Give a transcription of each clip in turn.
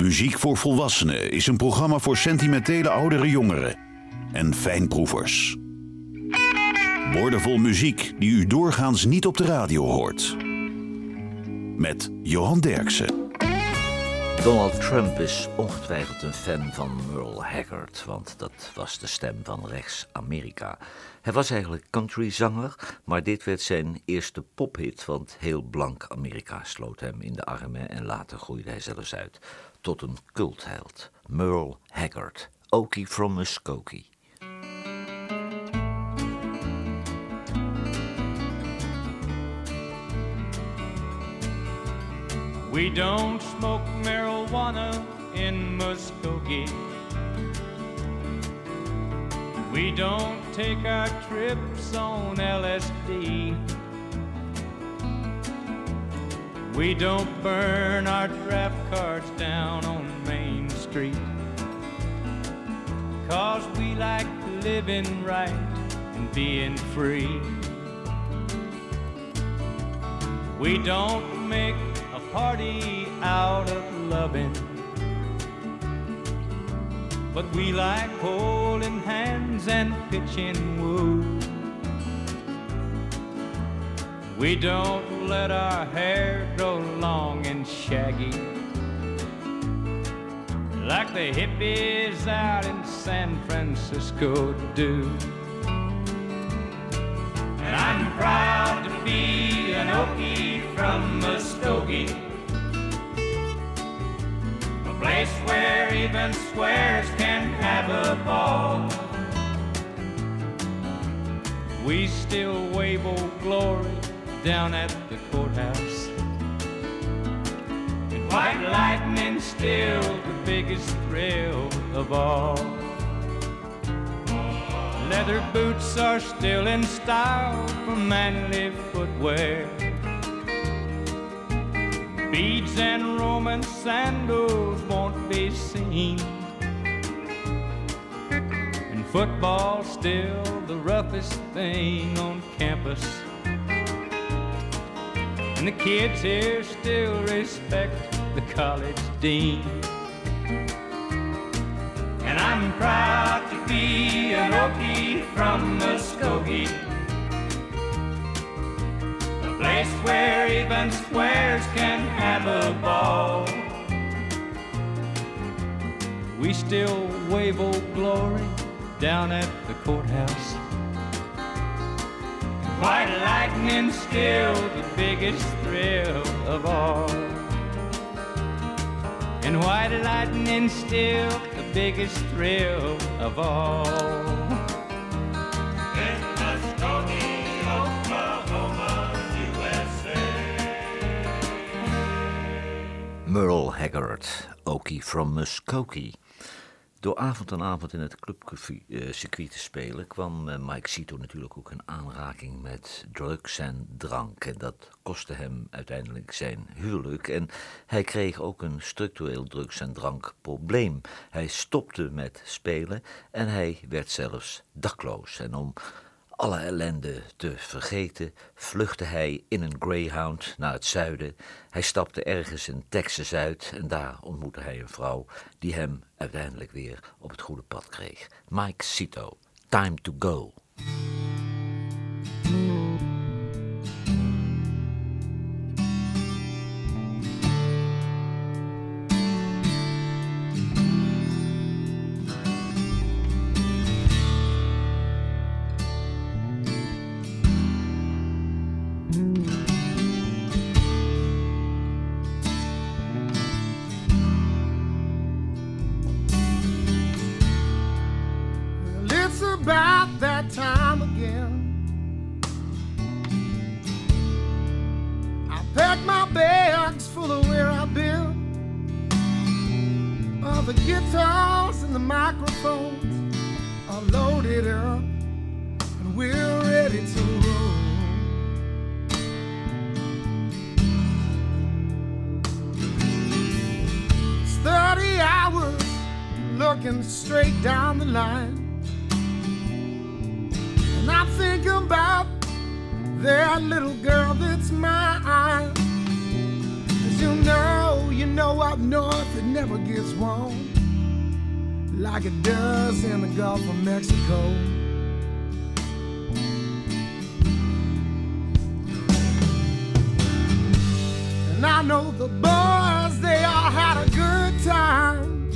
Muziek voor Volwassenen is een programma voor sentimentele oudere jongeren en fijnproevers. Woordenvol muziek die u doorgaans niet op de radio hoort. Met Johan Derksen. Donald Trump is ongetwijfeld een fan van Merle Haggard, want dat was de stem van rechts-Amerika. Hij was eigenlijk countryzanger, maar dit werd zijn eerste pophit, want heel blank Amerika sloot hem in de armen en later groeide hij zelfs uit tot een cultheld. Merle Haggard, Okie from Muskogee. We don't smoke marijuana in Muskogee. We don't take our trips on LSD. We don't burn our draft cards down on Main Street. Cause we like living right and being free. We don't make a party out of loving. But we like holding hands and pitching woo. We don't let our hair grow long and shaggy. Like the hippies out in San Francisco do. And I'm proud to be an Okie from Muskogee. A place where even squares can have a ball. We still wave old glory down at courthouse. And white lightning still the biggest thrill of all. Leather boots are still in style for manly footwear. Beads and Roman sandals won't be seen. And football's still the roughest thing on campus. And the kids here still respect the college dean. And I'm proud to be an Okie from Muskogee. A place where even squares can have a ball. We still wave old glory down at the courthouse. White lightning still the biggest thrill of all. And white lightning still the biggest thrill of all. In Muskogee, Oklahoma, USA. Merle Haggard, Okie from Muskogee. Door avond aan avond in het clubcircuit te spelen kwam eh, Mike Cito natuurlijk ook in aanraking met drugs en drank. En dat kostte hem uiteindelijk zijn huwelijk. En hij kreeg ook een structureel drugs- en drankprobleem. Hij stopte met spelen en hij werd zelfs dakloos. En om alle ellende te vergeten, vluchtte hij in een Greyhound naar het zuiden. Hij stapte ergens in Texas uit en daar ontmoette hij een vrouw die hem uiteindelijk weer op het goede pad kreeg. Mike Cito, Time to Go. That little girl that's mine. As you know, you know up north it never gets warm like it does in the Gulf of Mexico. And I know the boys, they all had a good time.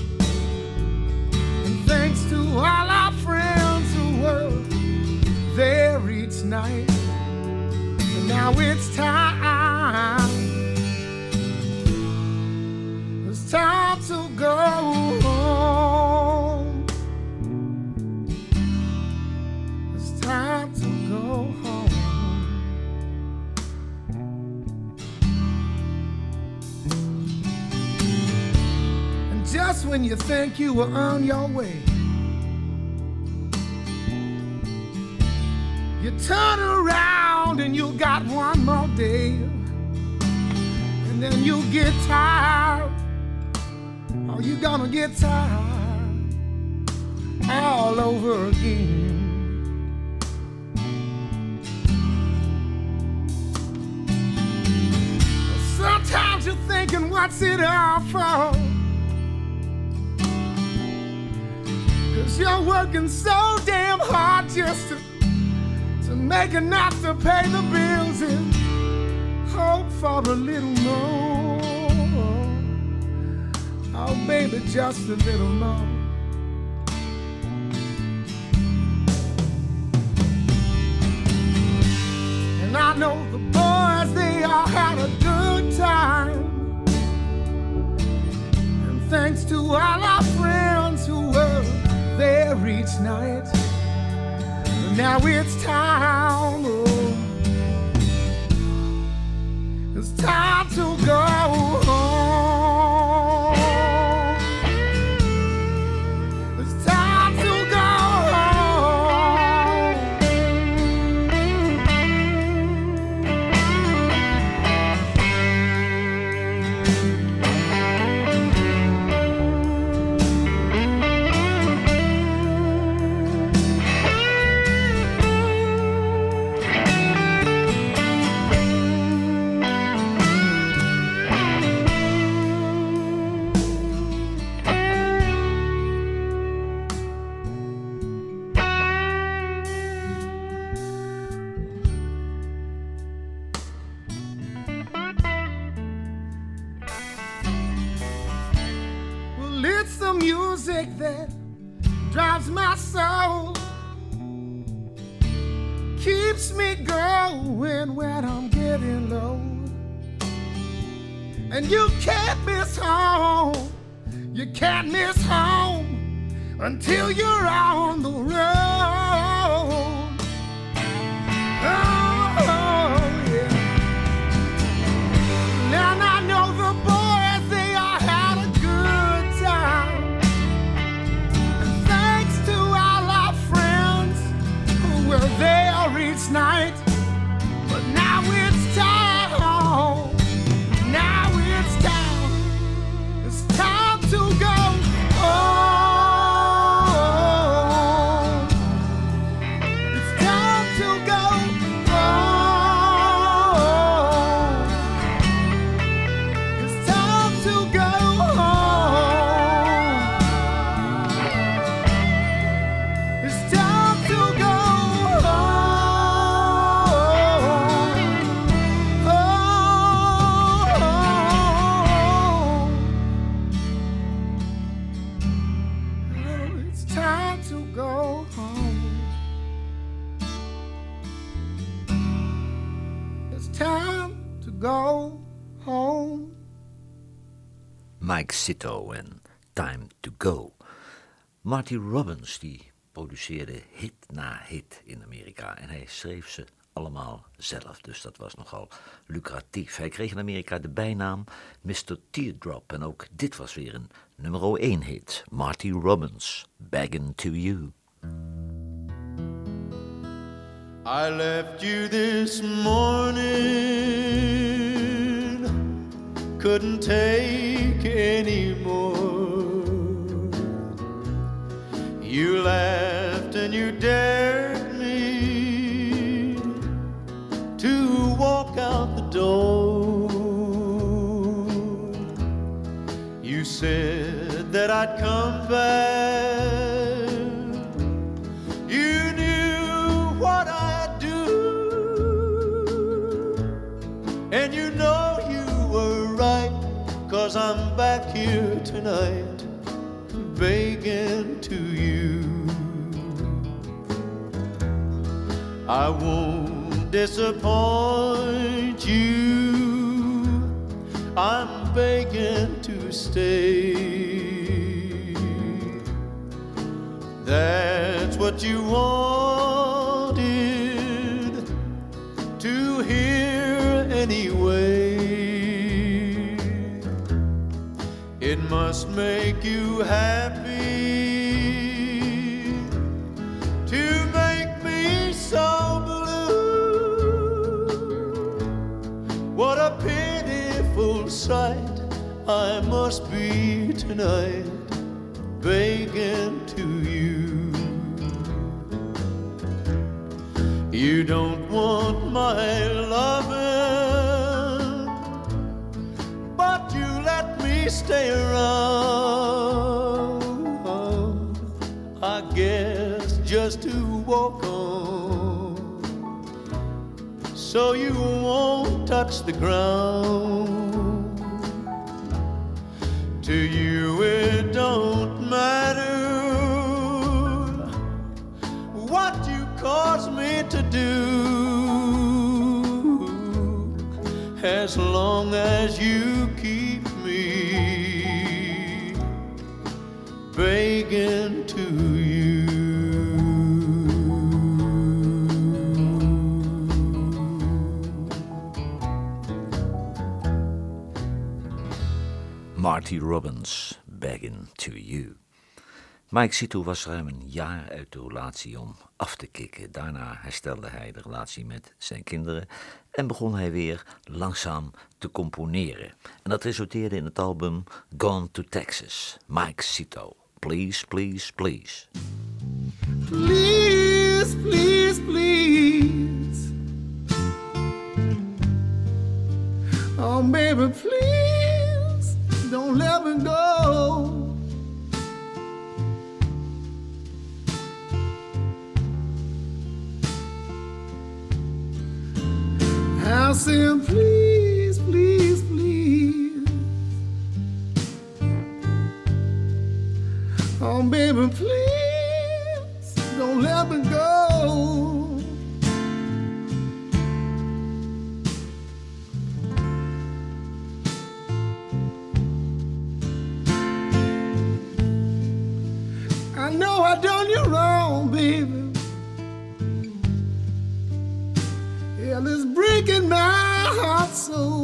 And thanks to all our friends who were there each night. Now it's time. It's time to go home. It's time to go home. And just when you think you were on your way, you turn around and you got one more day. And then you get tired. Are you gonna get tired all over again? Sometimes you're thinking, what's it all for? Cause you're working so damn hard just to, to make enough to pay the bills and hope for a little more. Oh, baby, just a little more. And I know the boys, they all had a good time. And thanks to all our friends who were there each night. Now it's time, oh, it's time to go Sito en Time to Go. Marty Robbins die produceerde hit na hit in Amerika en hij schreef ze allemaal zelf, dus dat was nogal lucratief. Hij kreeg in Amerika de bijnaam Mr. Teardrop en ook dit was weer een nummer 1 hit. Marty Robbins, Begging to You. I left you this morning, couldn't take any more. You laughed and you dared me to walk out the door. You said that I'd come back. Tonight, begging to you. I won't disappoint you. I'm begging to stay. That's what you wanted to hear anyway. Must make you happy to make me so blue. What a pitiful sight I must be tonight, begging to you. You don't want my stay around. Oh, I guess just to walk on, so you won't touch the ground. To you it don't matter what you cause me to do as long as you begging to you. Marty Robbins, Begging to You. Mike Sito was ruim een jaar uit de relatie om af te kicken. Daarna herstelde hij de relatie met zijn kinderen en begon hij weer langzaam te componeren. En dat resulteerde in het album Gone to Texas. Mike Sito, Please, Please, Please. Please, please, please. Oh, baby, please don't let me go. I said, please, please, Oh, baby, please don't let me go. I know I done you wrong, baby. Hell is breaking my heart so.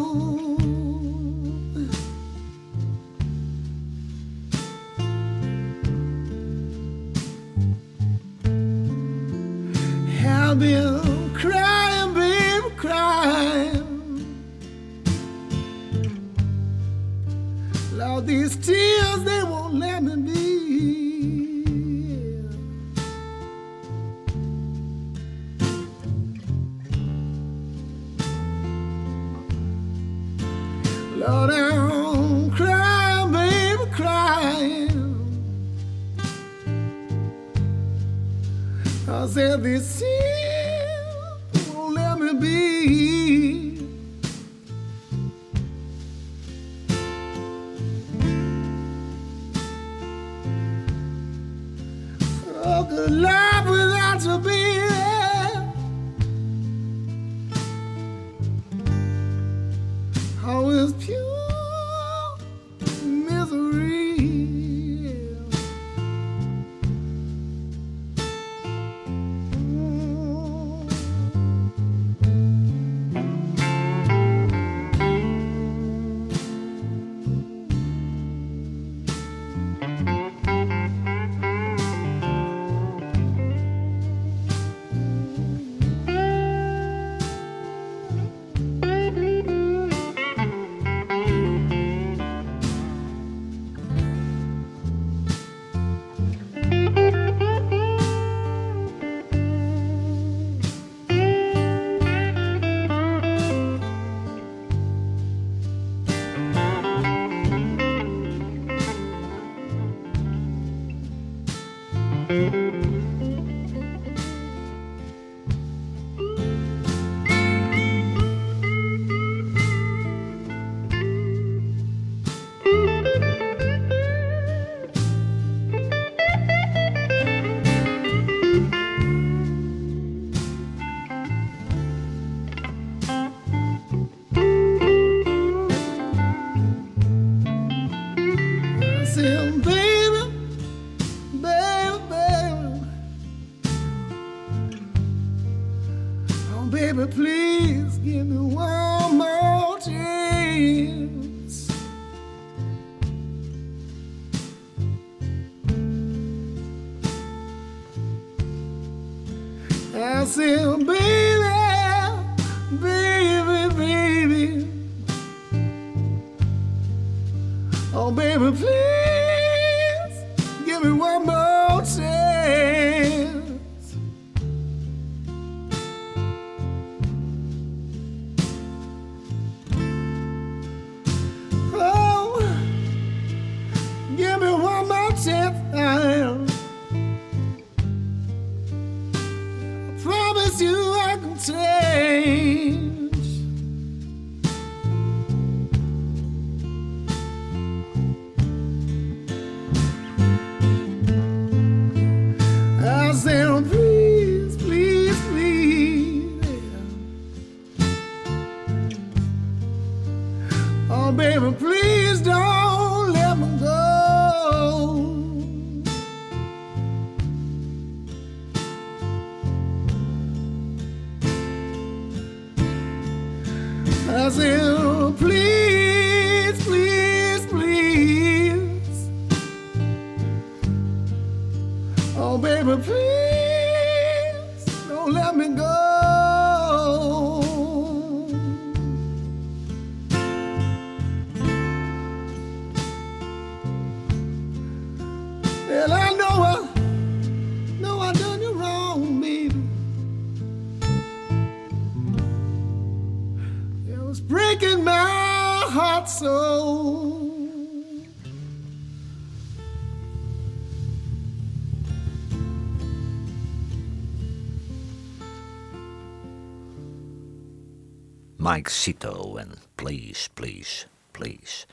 Mike Cito en Please, Please, Please.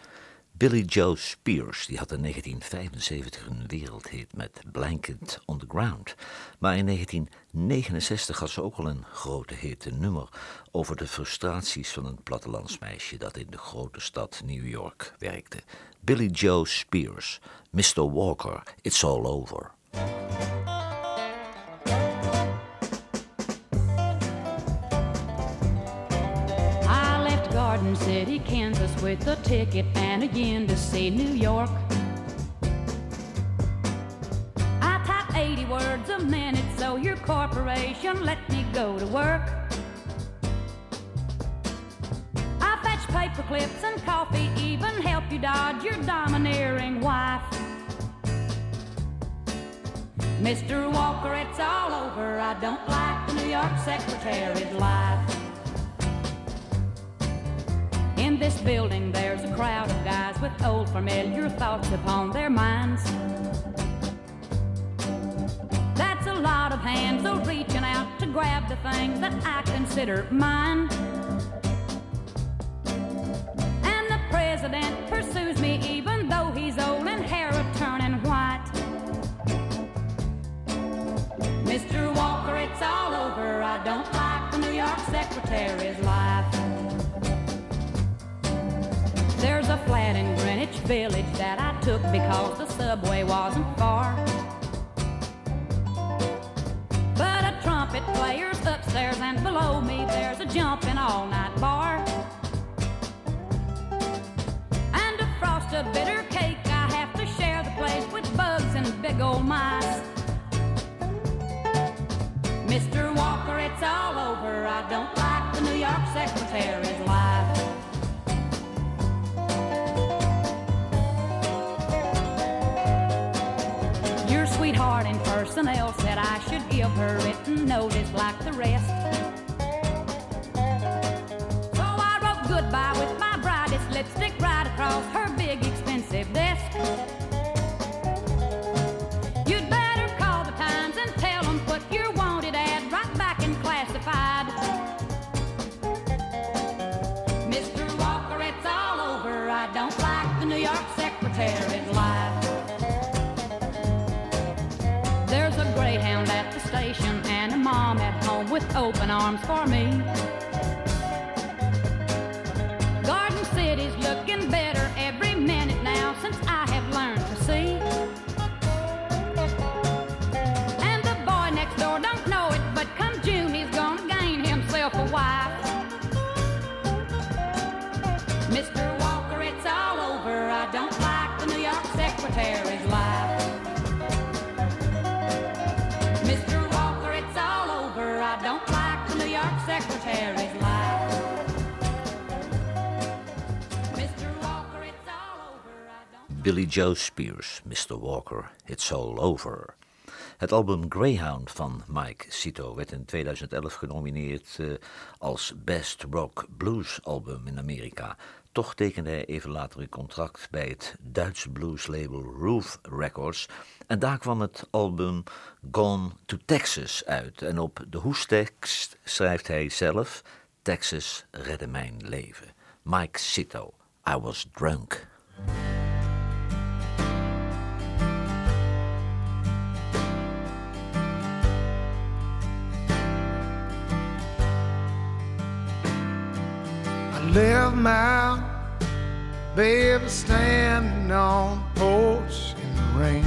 Billy Joe Spears die had in 1975 een wereldhit met Blanket on the Ground. Maar in 1969 had ze ook al een grote hit, een nummer over de frustraties van een plattelandsmeisje dat in de grote stad New York werkte. Billy Joe Spears, Mr. Walker, It's All Over. With a ticket and again to see New York. I type 80 words a minute, so your corporation let me go to work. I fetch paper clips and coffee, even help you dodge your domineering wife. Mr. Walker, it's all over. I don't like the New York secretary's life. This building, there's a crowd of guys with old familiar thoughts upon their minds. That's a lot of hands a reaching out to grab the things that I consider mine. And the president pursues me even though he's old and hair turning white. Mr. Walker, it's all over. I don't like the New York secretary's life. A flat in Greenwich Village that I took because the subway wasn't far. But a trumpet player's upstairs and below me there's a jumping all night bar. And a frost a bitter cake, I have to share the place with bugs and big old mice. Mr. Walker, it's all over. I don't like the New York secretary's sweetheart in personnel said I should give her written notice like the rest. Arms for me. Billy Joe Spears, Mr. Walker, It's All Over. Het album Greyhound van Mike Cito werd in 2011 genomineerd eh, als Best Rock Blues Album in Amerika. Toch tekende hij even later een contract bij het Duitse blueslabel Roof Records. En daar kwam het album Gone to Texas uit. En op de hoestekst schrijft hij zelf: Texas redde mijn leven. Mike Cito, I was drunk. Left my baby standing on the porch in the rain.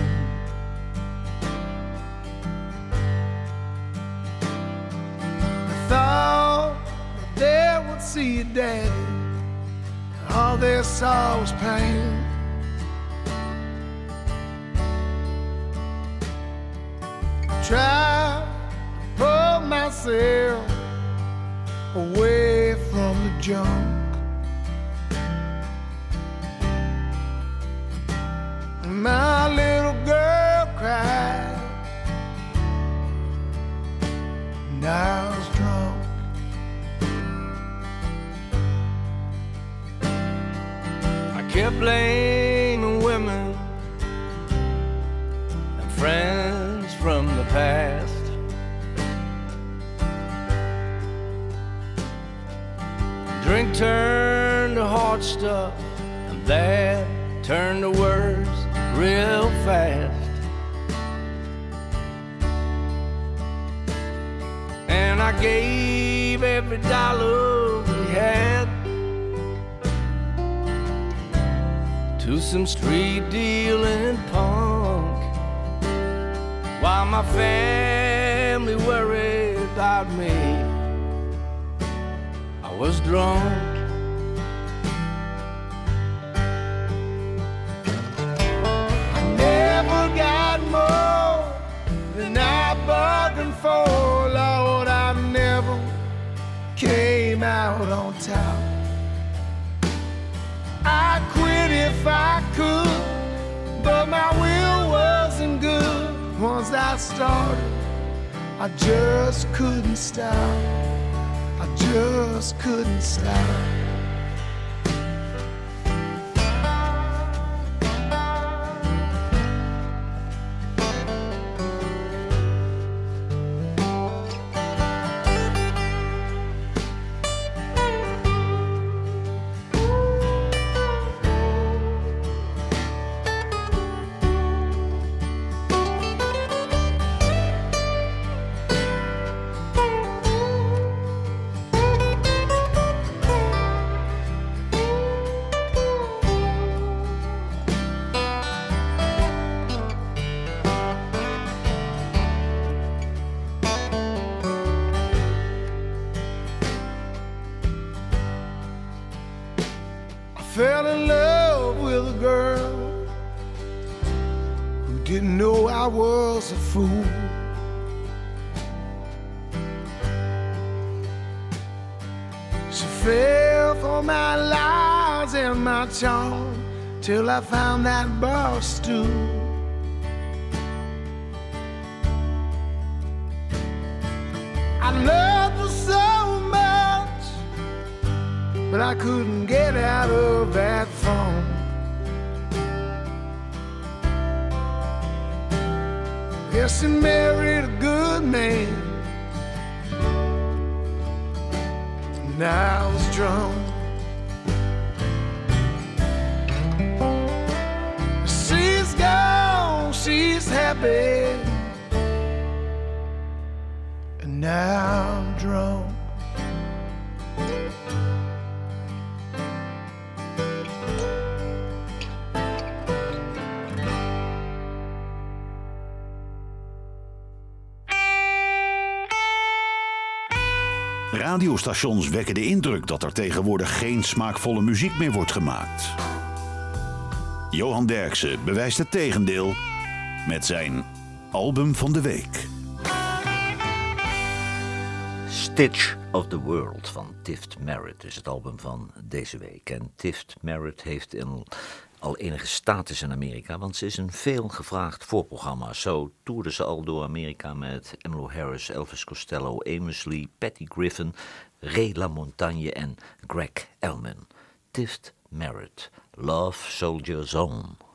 I thought that they would see your daddy. All they saw was pain. Tried to pull myself away from the junk. My little girl cried, and I was drunk. I kept blaming women and friends from the past. Drink turned to hard stuff, and that turned to words real fast. And I gave every dollar we had to some street dealing punk, while my family worried about me. I was drunk. For, Lord. I never came out on top. I quit if I could, but my will wasn't good. Once I started, I just couldn't stop. I just couldn't stop. She fell for my lies and my charm till I found that bar stool. I loved her so much but I couldn't get out of that phone. Yes, she married a good man. And I was drunk. She's gone, she's happy. And now I'm drunk. radiostations wekken de indruk dat er tegenwoordig geen smaakvolle muziek meer wordt gemaakt. Johan Derksen bewijst het tegendeel met zijn album van de week. Stitch of the World van Tift Merritt is het album van deze week. En Tift Merritt heeft in al enige status in Amerika, want ze is een veel gevraagd voorprogramma. Zo toerde ze al door Amerika met Emmylou Harris, Elvis Costello, Amos Lee, Patty Griffin, Ray LaMontagne en Greg Elman. Tift Merritt, Love Soldier Zone.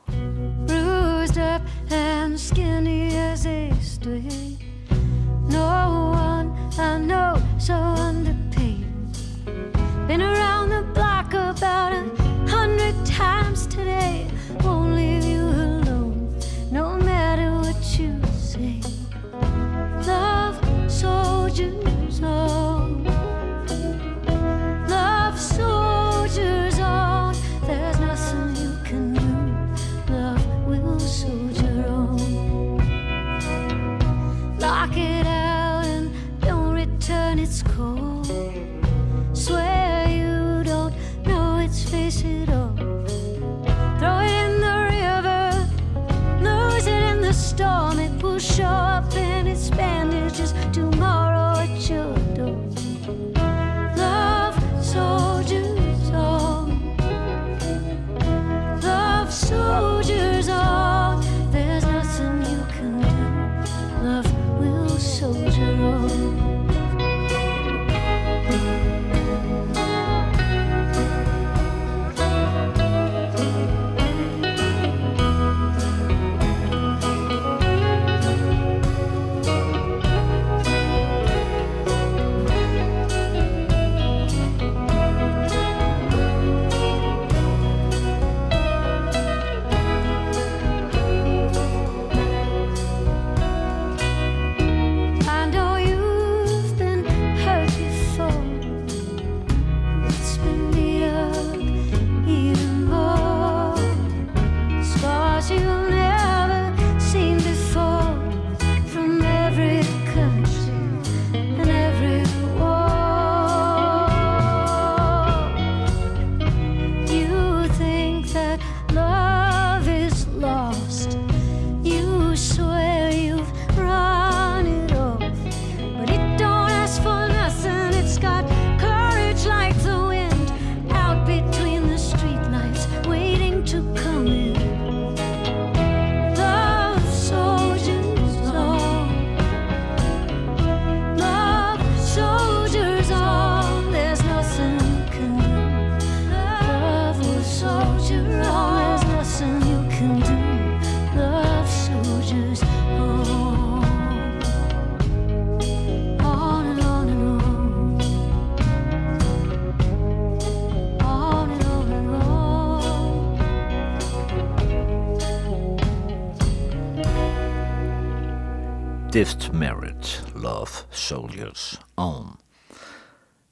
Soldiers On.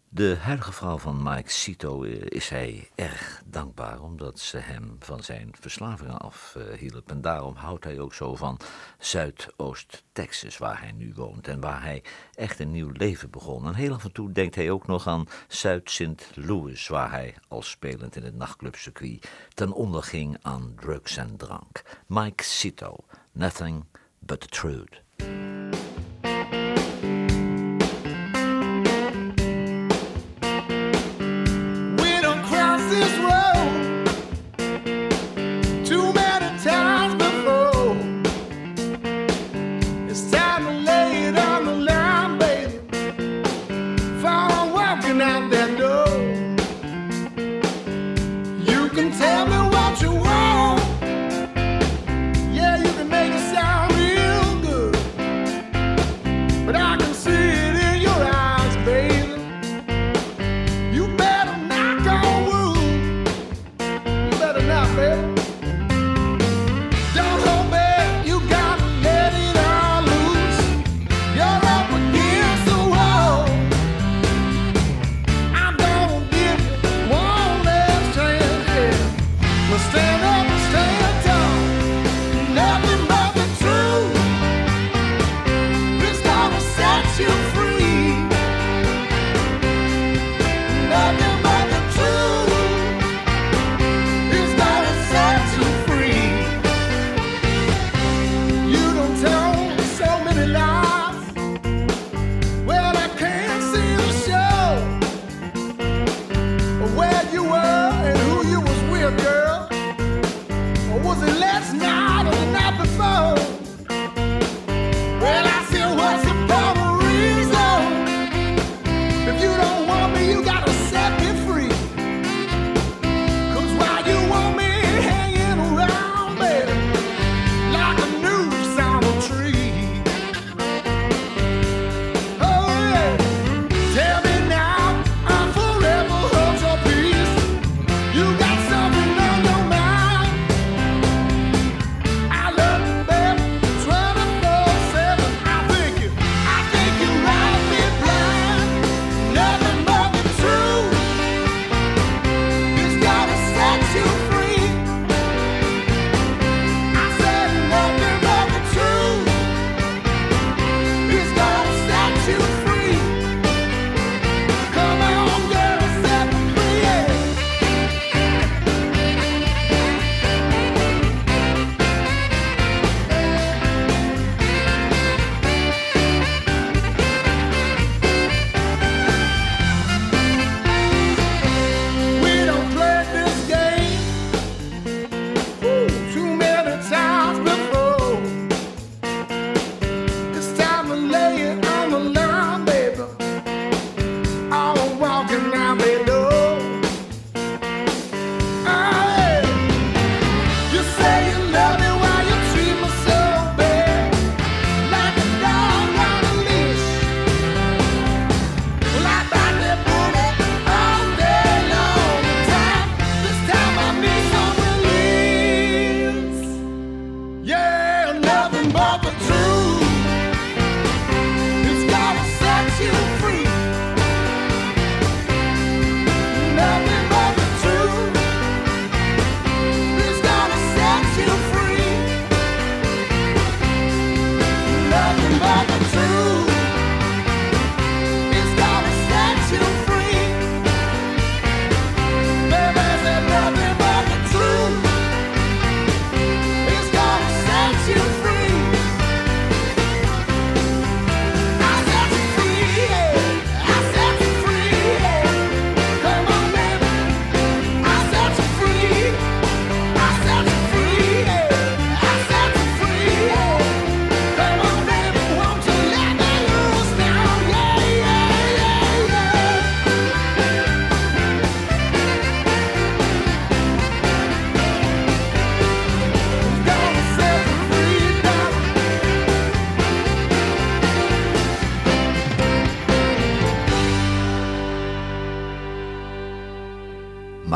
De huidige vrouw van Mike Sito eh, is hij erg dankbaar omdat ze hem van zijn verslavingen afhielp. En daarom houdt hij ook zo van Zuidoost-Texas, waar hij nu woont en waar hij echt een nieuw leven begon. En heel af en toe denkt hij ook nog aan Zuid-St. Louis, waar hij al spelend in het nachtclubcircuit ten onder ging aan drugs en drank. Mike Sito, Nothing but the Truth.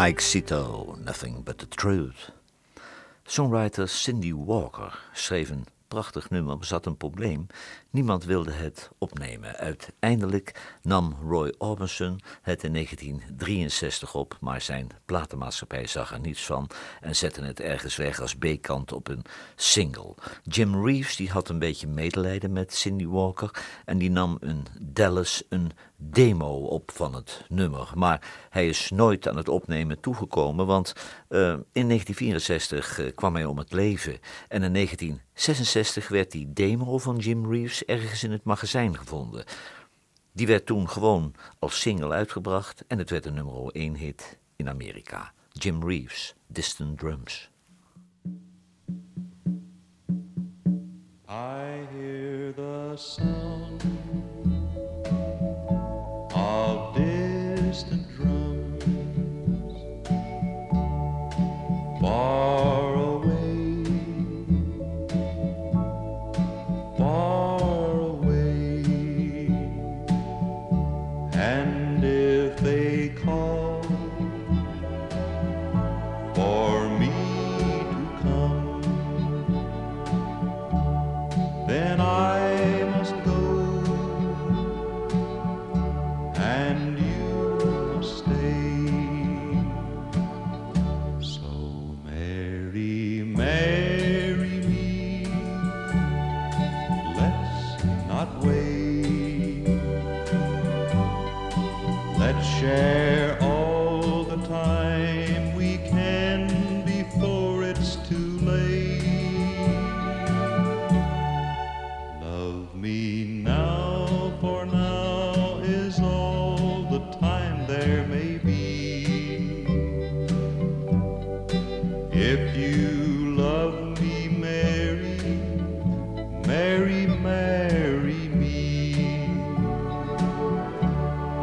Mike Nothing But The Truth. Songwriter Cindy Walker schreef een prachtig nummer, maar zat een probleem. Niemand wilde het opnemen. Uiteindelijk nam Roy Orbison het in 1963 op, maar zijn platenmaatschappij zag er niets van en zette het ergens weg als B-kant op een single. Jim Reeves die had een beetje medelijden met Cindy Walker en die nam een Dallas een demo op van het nummer. Maar hij is nooit aan het opnemen toegekomen, want uh, in 1964 uh, kwam hij om het leven en in 1966 werd die demo van Jim Reeves ergens in het magazijn gevonden. Die werd toen gewoon als single uitgebracht en het werd een nummer 1 hit in Amerika. Jim Reeves, Distant Drums. I hear the sound far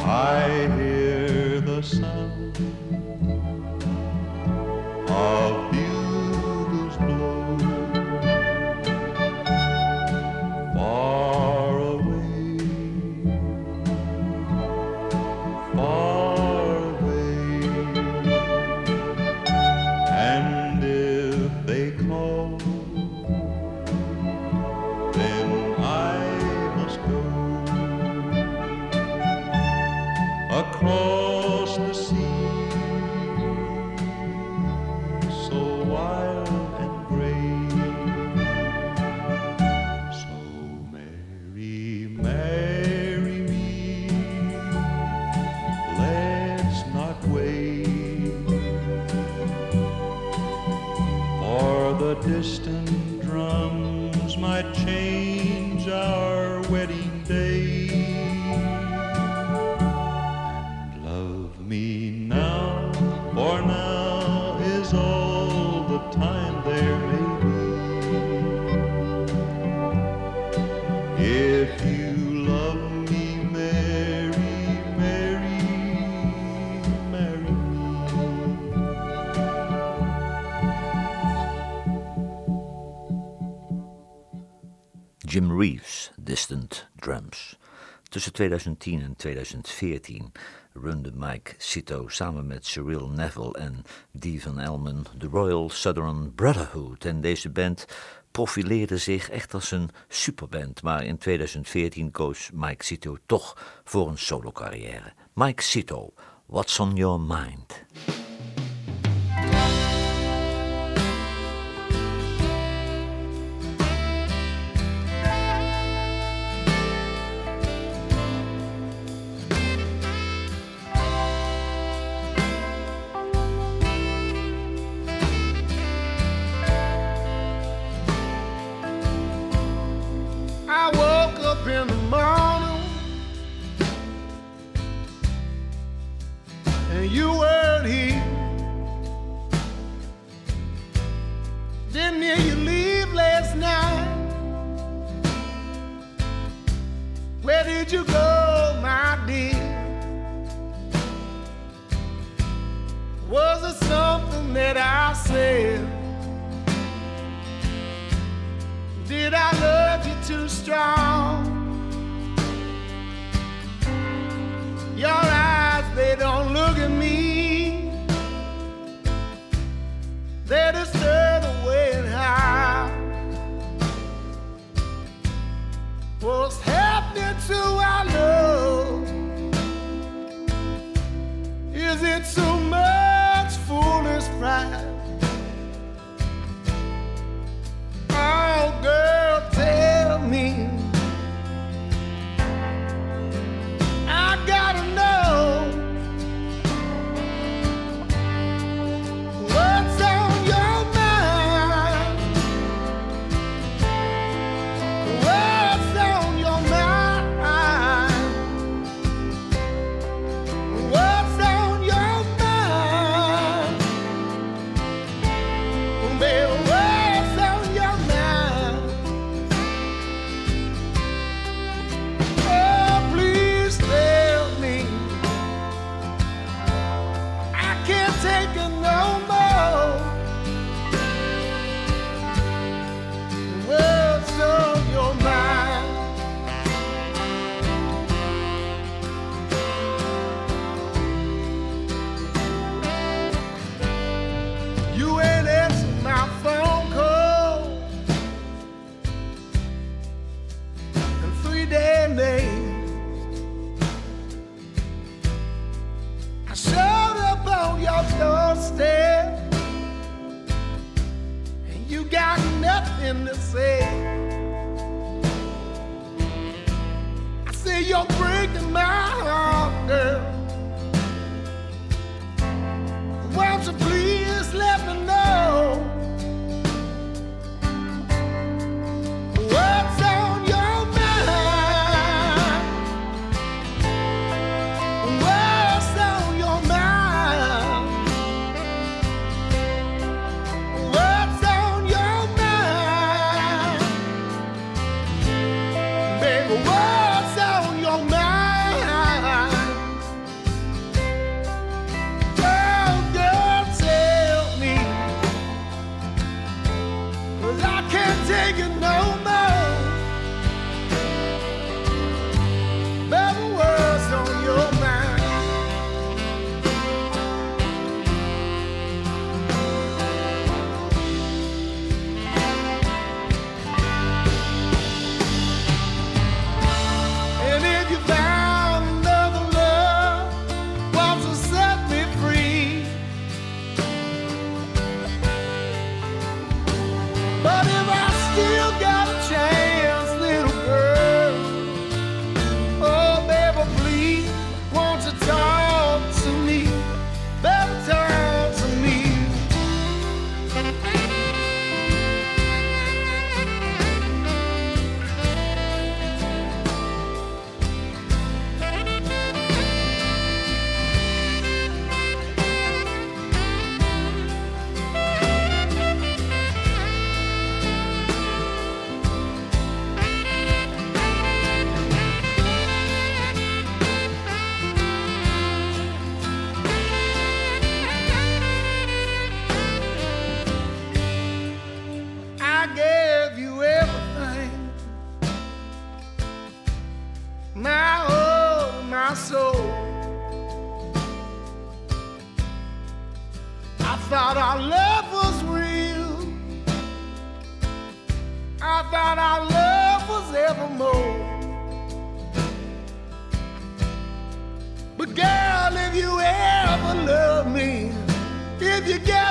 I hear the sound 2010 en 2014 runde Mike Cito samen met Cyril Neville en Dee van Elman de Royal Southern Brotherhood. En deze band profileerde zich echt als een superband, maar in 2014 koos Mike Cito toch voor een solo-carrière. Mike Cito, What's on Your Mind? away. I thought our love was real. I thought our love was evermore. But girl, if you ever love me, if you get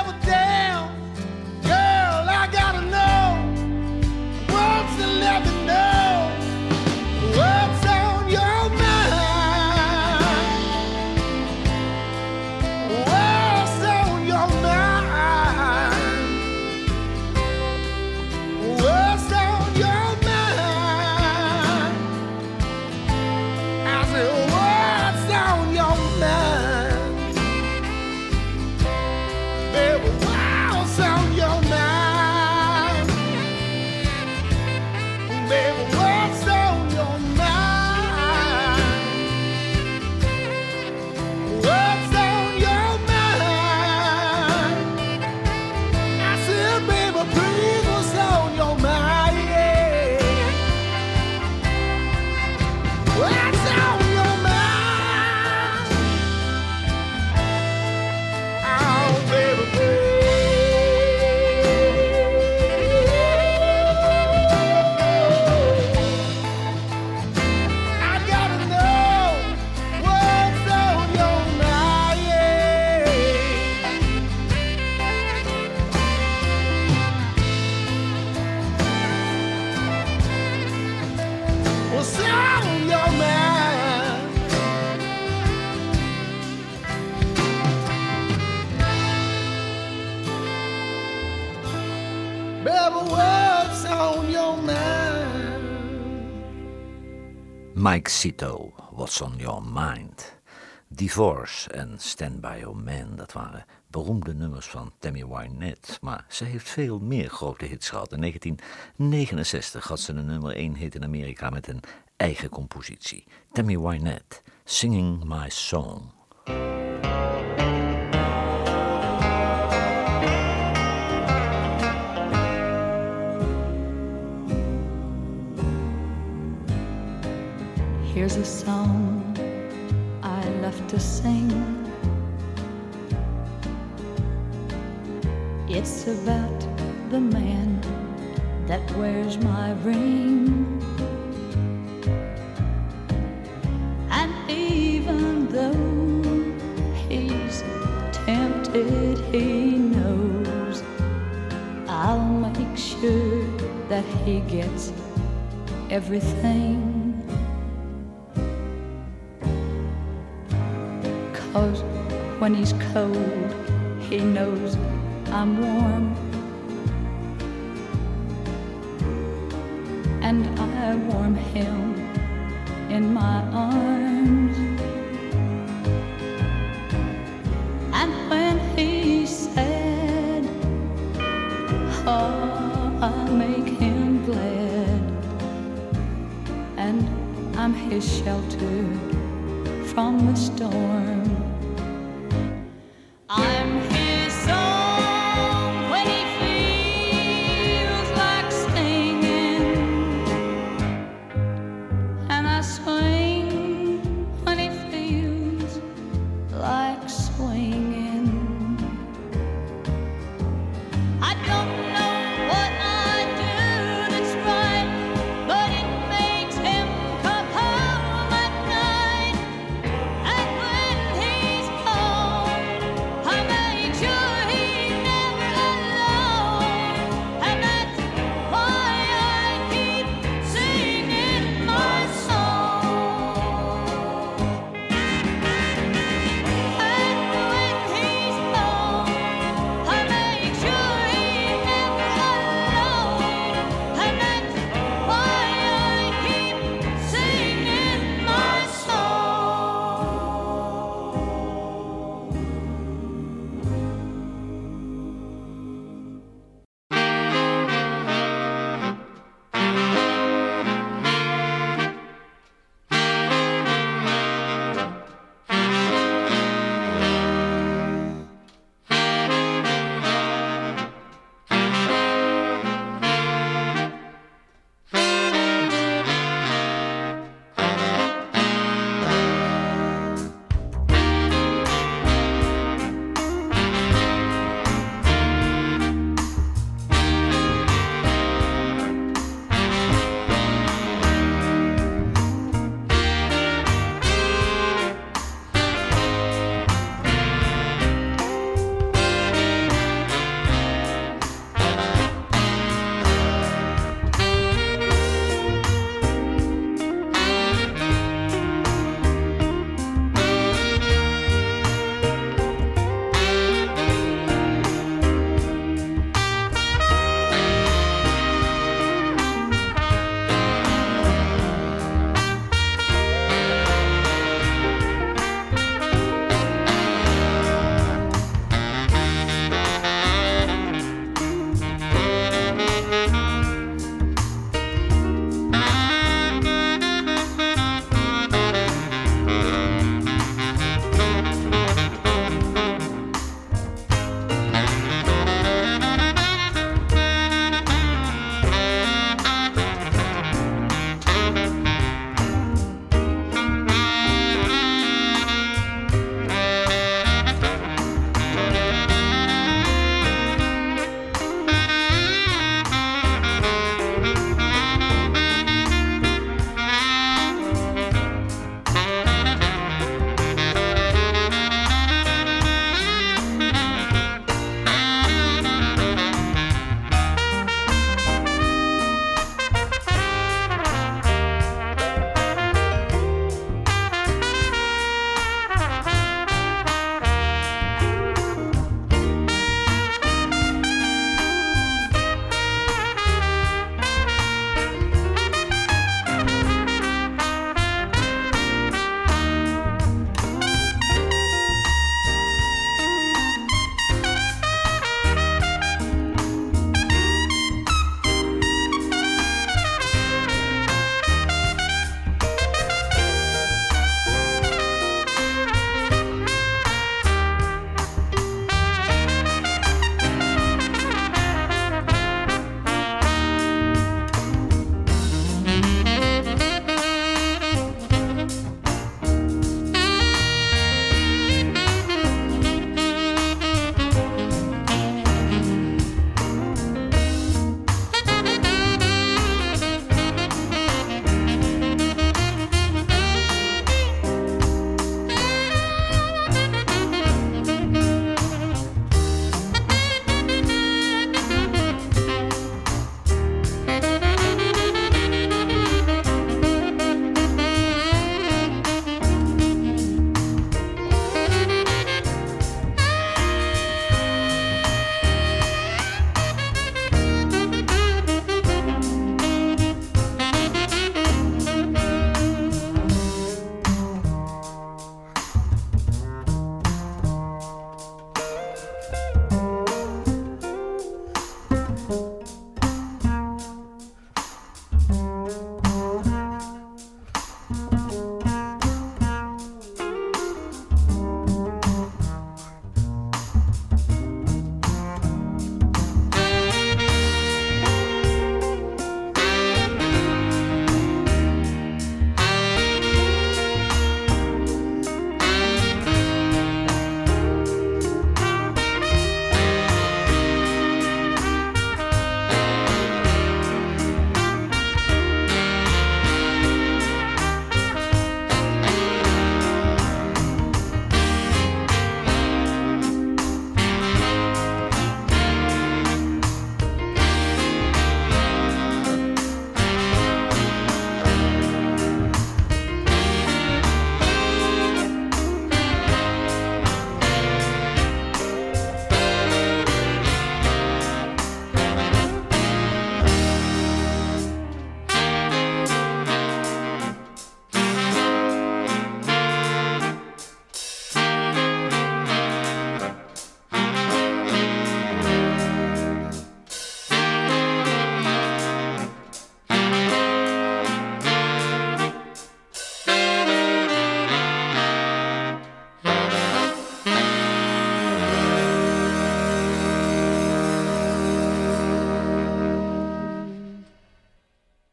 Mike Cito, What's on Your Mind? Divorce en Stand By Your Man, dat waren beroemde nummers van Tammy Wynette. Maar ze heeft veel meer grote hits gehad. In 1969 had ze een nummer 1 hit in Amerika met een eigen compositie. Tammy Wynette, Singing My Song. Here's a song I love to sing. It's about the man that wears my ring. And even though he's tempted, he knows I'll make sure that he gets everything. Cause when he's cold, he knows I'm warm. And I warm him in my arms. And when he's sad, oh, I make him glad. And I'm his shelter from the storm.